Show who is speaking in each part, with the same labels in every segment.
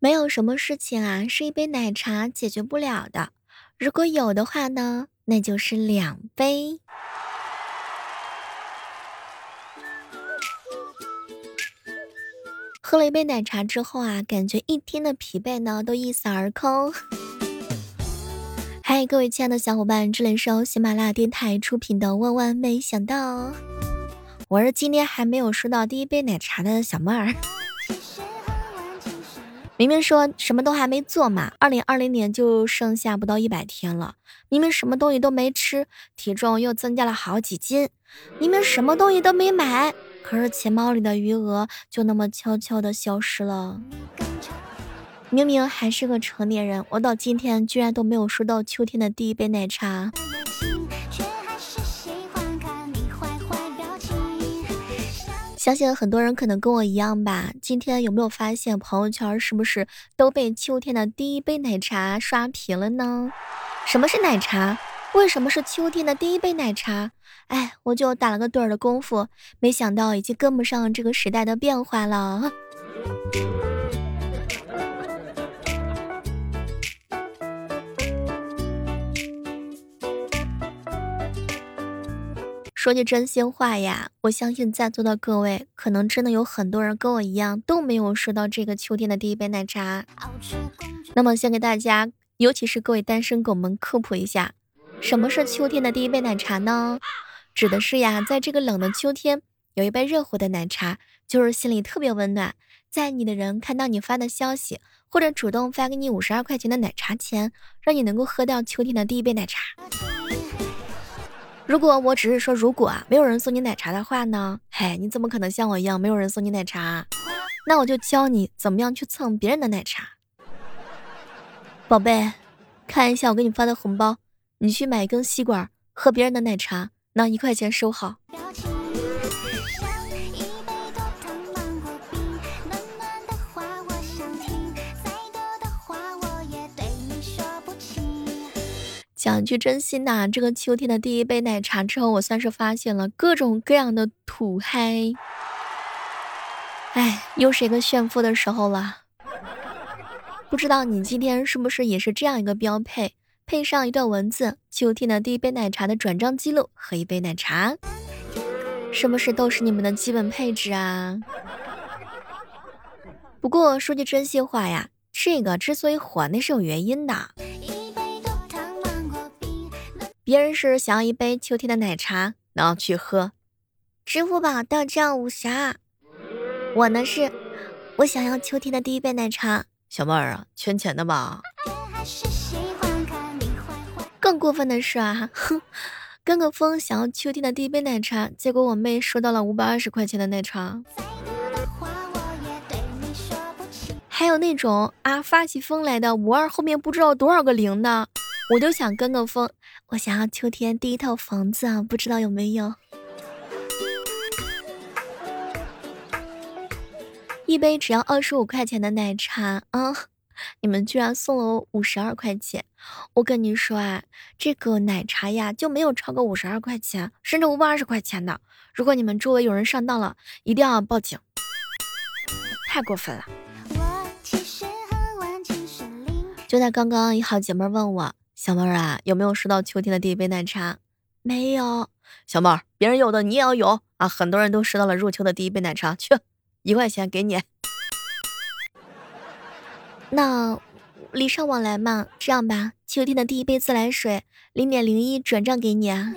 Speaker 1: 没有什么事情啊，是一杯奶茶解决不了的。如果有的话呢，那就是两杯。喝了一杯奶茶之后啊，感觉一天的疲惫呢都一扫而空。嗨，各位亲爱的小伙伴，这里是喜马拉雅电台出品的《万万没想到》，我是今天还没有收到第一杯奶茶的小妹儿。明明说什么都还没做嘛，二零二零年就剩下不到一百天了。明明什么东西都没吃，体重又增加了好几斤。明明什么东西都没买，可是钱包里的余额就那么悄悄的消失了。明明还是个成年人，我到今天居然都没有收到秋天的第一杯奶茶。相信很多人可能跟我一样吧。今天有没有发现朋友圈是不是都被秋天的第一杯奶茶刷屏了呢？什么是奶茶？为什么是秋天的第一杯奶茶？哎，我就打了个盹儿的功夫，没想到已经跟不上这个时代的变化了。说句真心话呀，我相信在座的各位，可能真的有很多人跟我一样都没有收到这个秋天的第一杯奶茶。那么，先给大家，尤其是各位单身狗们科普一下，什么是秋天的第一杯奶茶呢？指的是呀，在这个冷的秋天，有一杯热乎的奶茶，就是心里特别温暖。在你的人看到你发的消息，或者主动发给你五十二块钱的奶茶钱，让你能够喝掉秋天的第一杯奶茶。如果我只是说如果啊，没有人送你奶茶的话呢？嘿，你怎么可能像我一样没有人送你奶茶？那我就教你怎么样去蹭别人的奶茶。宝贝，看一下我给你发的红包，你去买一根吸管喝别人的奶茶，那一块钱收好。讲句真心的，这个秋天的第一杯奶茶之后，我算是发现了各种各样的土嗨。哎，又是一个炫富的时候了。不知道你今天是不是也是这样一个标配，配上一段文字：秋天的第一杯奶茶的转账记录和一杯奶茶，是不是都是你们的基本配置啊？不过说句真心话呀，这个之所以火，那是有原因的。别人是想要一杯秋天的奶茶，然后去喝。支付宝到账五十二。我呢是，我想要秋天的第一杯奶茶。小妹儿啊，圈钱的吧？更过分的是啊，哼，跟个风想要秋天的第一杯奶茶，结果我妹收到了五百二十块钱的奶茶。还有那种啊，发起疯来的五二后面不知道多少个零的。我就想跟个风，我想要秋天第一套房子啊，不知道有没有？一杯只要二十五块钱的奶茶啊，你们居然送了我五十二块钱！我跟你说啊，这个奶茶呀就没有超过五十二块钱，甚至五百二十块钱的。如果你们周围有人上当了，一定要报警，太过分了！就在刚刚，一好姐妹问我。小妹儿啊，有没有收到秋天的第一杯奶茶？没有。小妹儿，别人有的你也要有啊！很多人都收到了入秋的第一杯奶茶，去，一块钱给你。那礼尚往来嘛，这样吧，秋天的第一杯自来水，零点零一转账给你啊。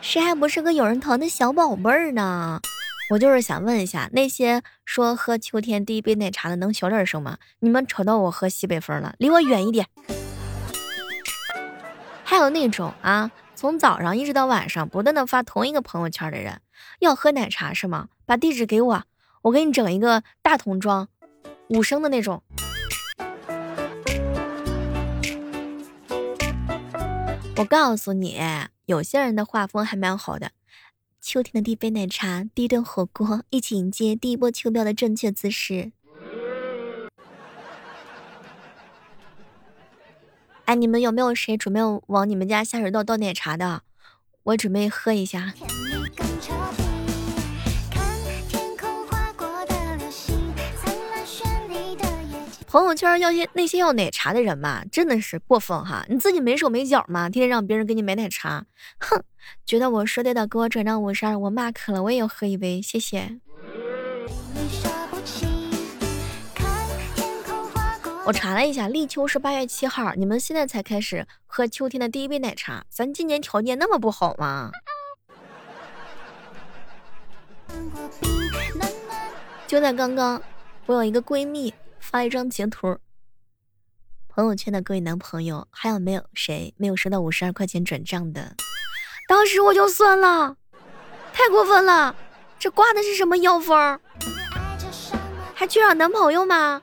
Speaker 1: 谁还不是个有人疼的小宝贝儿呢？我就是想问一下，那些说喝秋天第一杯奶茶的能小点声吗？你们吵到我喝西北风了，离我远一点。还有那种啊，从早上一直到晚上不断的发同一个朋友圈的人，要喝奶茶是吗？把地址给我，我给你整一个大桶装，五升的那种。我告诉你，有些人的画风还蛮好的。秋天的第一杯奶茶，第一顿火锅，一起迎接第一波秋膘的正确姿势。哎，你们有没有谁准备往你们家下水道倒奶茶的？我准备喝一下。朋友圈要些那些要奶茶的人嘛，真的是过分哈！你自己没手没脚嘛，天天让别人给你买奶茶，哼！觉得我说对的，给我转账五十二，我骂渴了，我也要喝一杯，谢谢。我查了一下，立秋是八月七号，你们现在才开始喝秋天的第一杯奶茶，咱今年条件那么不好吗？就在刚刚，我有一个闺蜜。发一张截图，朋友圈的各位男朋友，还有没有谁没有收到五十二块钱转账的？当时我就算了，太过分了，这挂的是什么妖风？还去找男朋友吗？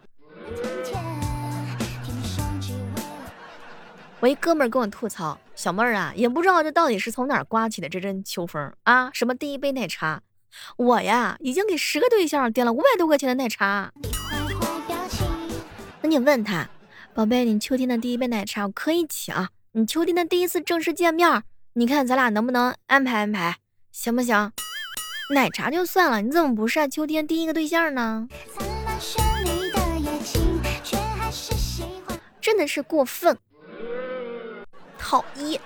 Speaker 1: 我一哥们儿跟我吐槽，小妹儿啊，也不知道这到底是从哪儿刮起的这阵秋风啊？什么第一杯奶茶，我呀已经给十个对象点了五百多块钱的奶茶。你问他，宝贝，你秋天的第一杯奶茶我可以请。你秋天的第一次正式见面，你看咱俩能不能安排安排，行不行？奶茶就算了，你怎么不是秋天第一个对象呢？真的是过分，讨厌。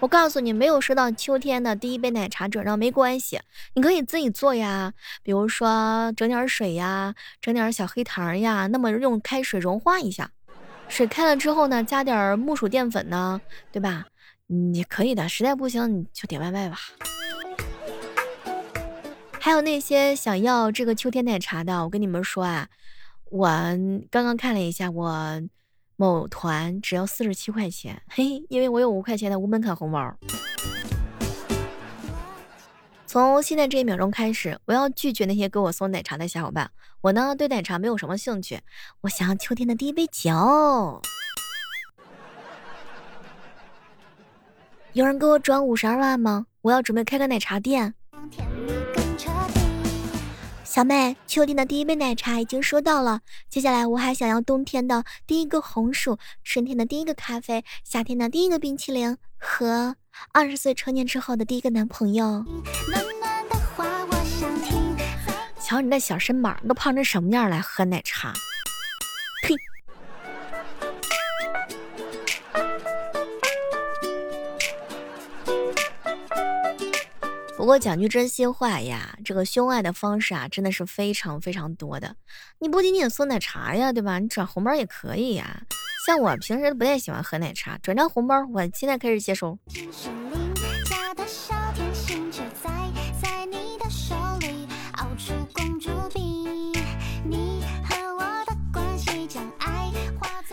Speaker 1: 我告诉你，没有收到秋天的第一杯奶茶转账没关系，你可以自己做呀。比如说整点水呀，整点小黑糖呀，那么用开水融化一下，水开了之后呢，加点木薯淀粉呢，对吧？你可以的，实在不行你就点外卖吧。还有那些想要这个秋天奶茶的，我跟你们说啊，我刚刚看了一下我。某团只要四十七块钱，嘿，因为我有五块钱的无门槛红包。从现在这一秒钟开始，我要拒绝那些给我送奶茶的小伙伴。我呢，对奶茶没有什么兴趣，我想要秋天的第一杯酒。有人给我转五十二万吗？我要准备开个奶茶店。小妹，秋天的第一杯奶茶已经收到了，接下来我还想要冬天的第一个红薯，春天的第一个咖啡，夏天的第一个冰淇淋和二十岁成年之后的第一个男朋友。瞧你那小身板，都胖成什么样来喝奶茶？不过讲句真心话呀，这个秀爱的方式啊，真的是非常非常多的。你不仅仅送奶茶呀，对吧？你转红包也可以呀。像我平时不太喜欢喝奶茶，转账红包，我现在开始接收。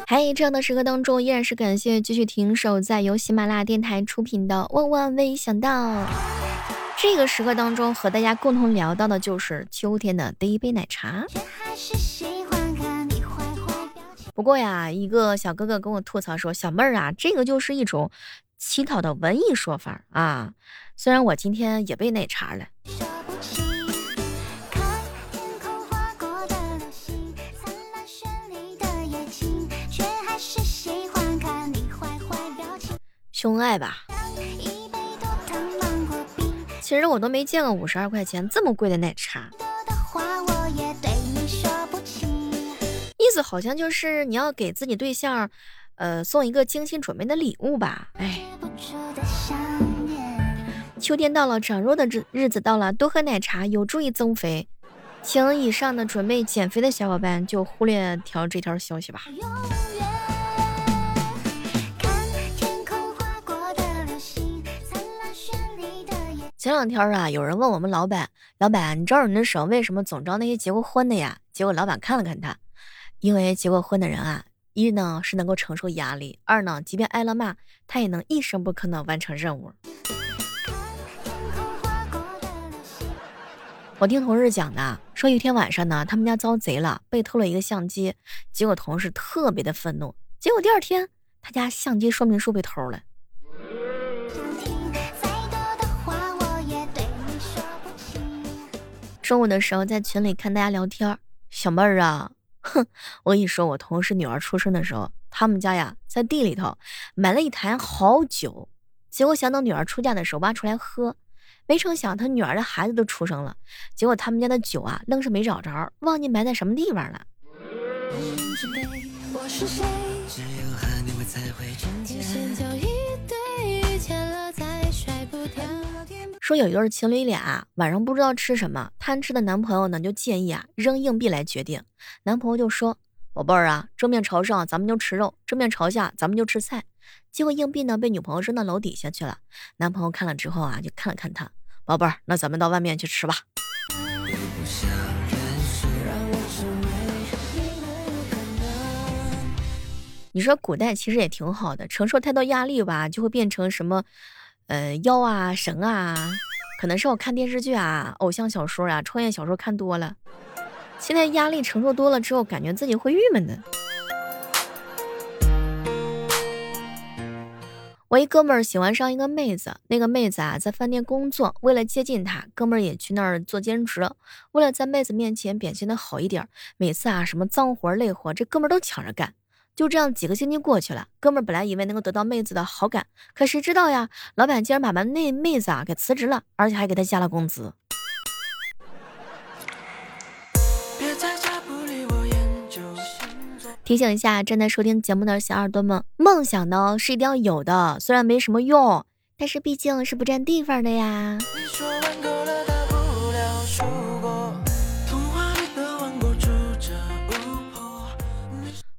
Speaker 1: 嗨，这样的时刻当中，依然是感谢继续停手在由喜马拉雅电台出品的《万万没想到》。这个时刻当中，和大家共同聊到的就是秋天的第一杯奶茶。不过呀，一个小哥哥跟我吐槽说：“小妹儿啊，这个就是一种乞讨的文艺说法啊。”虽然我今天也被奶茶了。兄爱吧。其实我都没见过五十二块钱这么贵的奶茶，意思好像就是你要给自己对象，呃，送一个精心准备的礼物吧。哎，秋天到了，长肉的日日子到了，多喝奶茶有助于增肥，请以上的准备减肥的小伙伴就忽略条这条消息吧。前两天啊，有人问我们老板：“老板，你招人的时候为什么总招那些结过婚的呀？”结果老板看了看他，因为结过婚的人啊，一呢是能够承受压力，二呢即便挨了骂，他也能一声不吭的完成任务。我听同事讲的，说一天晚上呢，他们家遭贼了，被偷了一个相机，结果同事特别的愤怒，结果第二天他家相机说明书被偷了。中午的时候在群里看大家聊天，小妹儿啊，哼，我跟你说，我同事女儿出生的时候，他们家呀在地里头买了一坛好酒，结果想等女儿出嫁的时候挖出来喝，没成想他女儿的孩子都出生了，结果他们家的酒啊，愣是没找着，忘记埋在什么地方了。说有一对情侣俩晚上不知道吃什么，贪吃的男朋友呢就建议啊扔硬币来决定。男朋友就说：“宝贝儿啊，正面朝上咱们就吃肉，正面朝下咱们就吃菜。”结果硬币呢被女朋友扔到楼底下去了。男朋友看了之后啊就看了看他，宝贝儿，那咱们到外面去吃吧。你说古代其实也挺好的，承受太多压力吧，就会变成什么？呃，妖啊，神啊，可能是我看电视剧啊、偶像小说啊、创业小说看多了，现在压力承受多了之后，感觉自己会郁闷的。我一哥们儿喜欢上一个妹子，那个妹子啊在饭店工作，为了接近她，哥们儿也去那儿做兼职，为了在妹子面前表现的好一点，每次啊什么脏活累活，这哥们儿都抢着干。就这样几个星期过去了，哥们儿本来以为能够得到妹子的好感，可谁知道呀，老板竟然把那妹子啊给辞职了，而且还给他加了工资。提醒一下正在收听节目的小耳朵们，梦想呢是一定要有的，虽然没什么用，但是毕竟是不占地方的呀。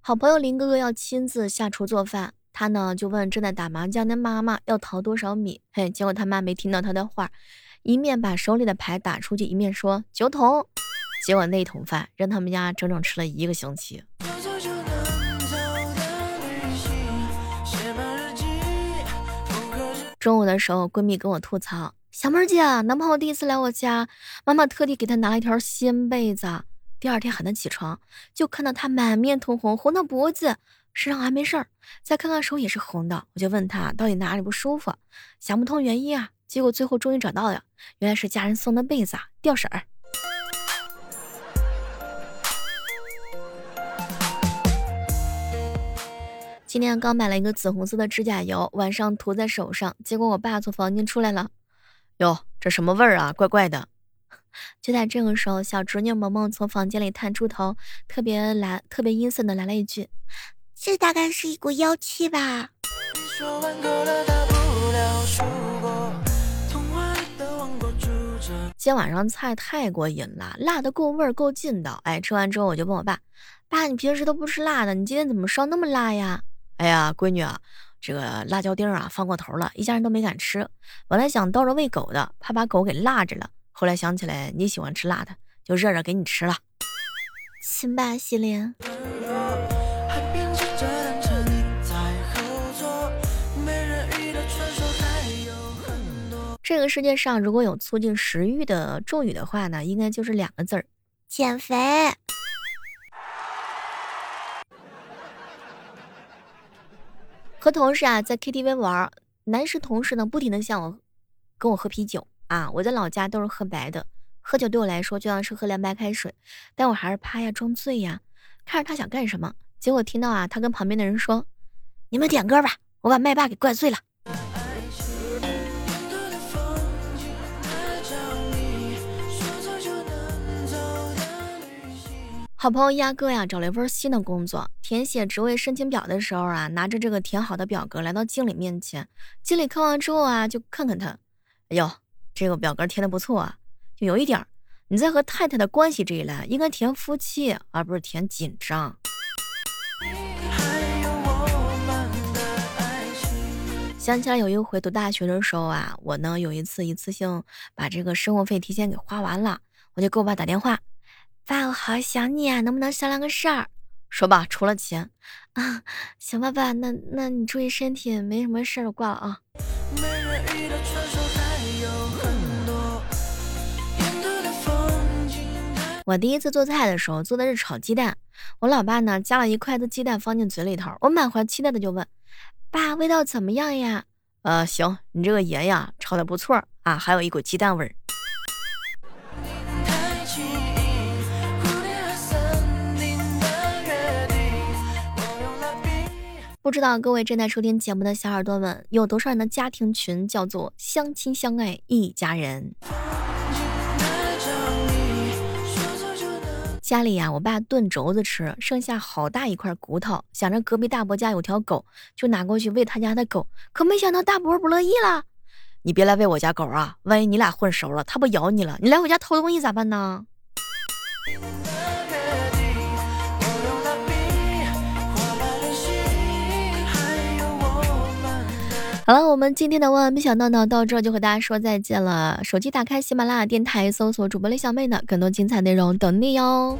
Speaker 1: 好朋友林哥哥要亲自下厨做饭，他呢就问正在打麻将的妈妈要淘多少米。嘿，结果他妈没听到他的话，一面把手里的牌打出去，一面说九桶。结果那桶饭让他们家整整吃了一个星期。中午的时候，闺蜜跟我吐槽：“小妹儿姐，男朋友第一次来我家，妈妈特地给他拿了一条新被子。”第二天喊他起床，就看到他满面通红，红到脖子，身上还没事儿。再看看手也是红的，我就问他到底哪里不舒服，想不通原因啊。结果最后终于找到了，原来是家人送的被子啊掉色儿。今天刚买了一个紫红色的指甲油，晚上涂在手上，结果我爸从房间出来了，哟，这什么味儿啊？怪怪的。就在这个时候，小侄女萌萌从房间里探出头，特别蓝、特别阴森的来了一句：“这大概是一股妖气吧。”今天晚上菜太过瘾了，辣的够味儿、够劲道。哎，吃完之后我就问我爸：“爸，你平时都不吃辣的，你今天怎么烧那么辣呀？”哎呀，闺女啊，这个辣椒丁啊放过头了，一家人都没敢吃。本来想倒着喂狗的，怕把狗给辣着了。后来想起来你喜欢吃辣的，就热热给你吃了。行吧，西莲。这个世界上如果有促进食欲的咒语的话呢，应该就是两个字儿：减肥。和同事啊在 KTV 玩，男士同事呢不停的向我跟我喝啤酒。啊，我在老家都是喝白的，喝酒对我来说就像是喝凉白开水，但我还是趴下装醉呀。看着他想干什么，结果听到啊，他跟旁边的人说：“你们点歌吧，我把麦霸给灌醉了。”好朋友鸭哥呀，找了一份新的工作，填写职位申请表的时候啊，拿着这个填好的表格来到经理面前，经理看完之后啊，就看看他，哎呦。这个表格填的不错啊，就有一点，你在和太太的关系这一栏应该填夫妻，而不是填紧张。想起来有一回读大学的时候啊，我呢有一次一次性把这个生活费提前给花完了，我就给我爸打电话，爸，我好想你啊，能不能商量个事儿？说吧，除了钱啊，行吧，爸，那那你注意身体，没什么事儿，就挂了啊。我第一次做菜的时候做的是炒鸡蛋，我老爸呢夹了一筷子鸡蛋放进嘴里头，我满怀期待的就问：“爸，味道怎么样呀？”“呃，行，你这个盐呀炒的不错啊，还有一股鸡蛋味儿。”不不知道各位正在收听节目的小耳朵们，有多少人的家庭群叫做相亲相爱一家人？家里呀，我爸炖肘子吃，剩下好大一块骨头，想着隔壁大伯家有条狗，就拿过去喂他家的狗，可没想到大伯不乐意了。你别来喂我家狗啊！万一你俩混熟了，他不咬你了，你来我家偷东西咋办呢？好了，我们今天的万万没想到呢，到这儿就和大家说再见了。手机打开喜马拉雅电台，搜索主播李小妹呢，更多精彩内容等你哟。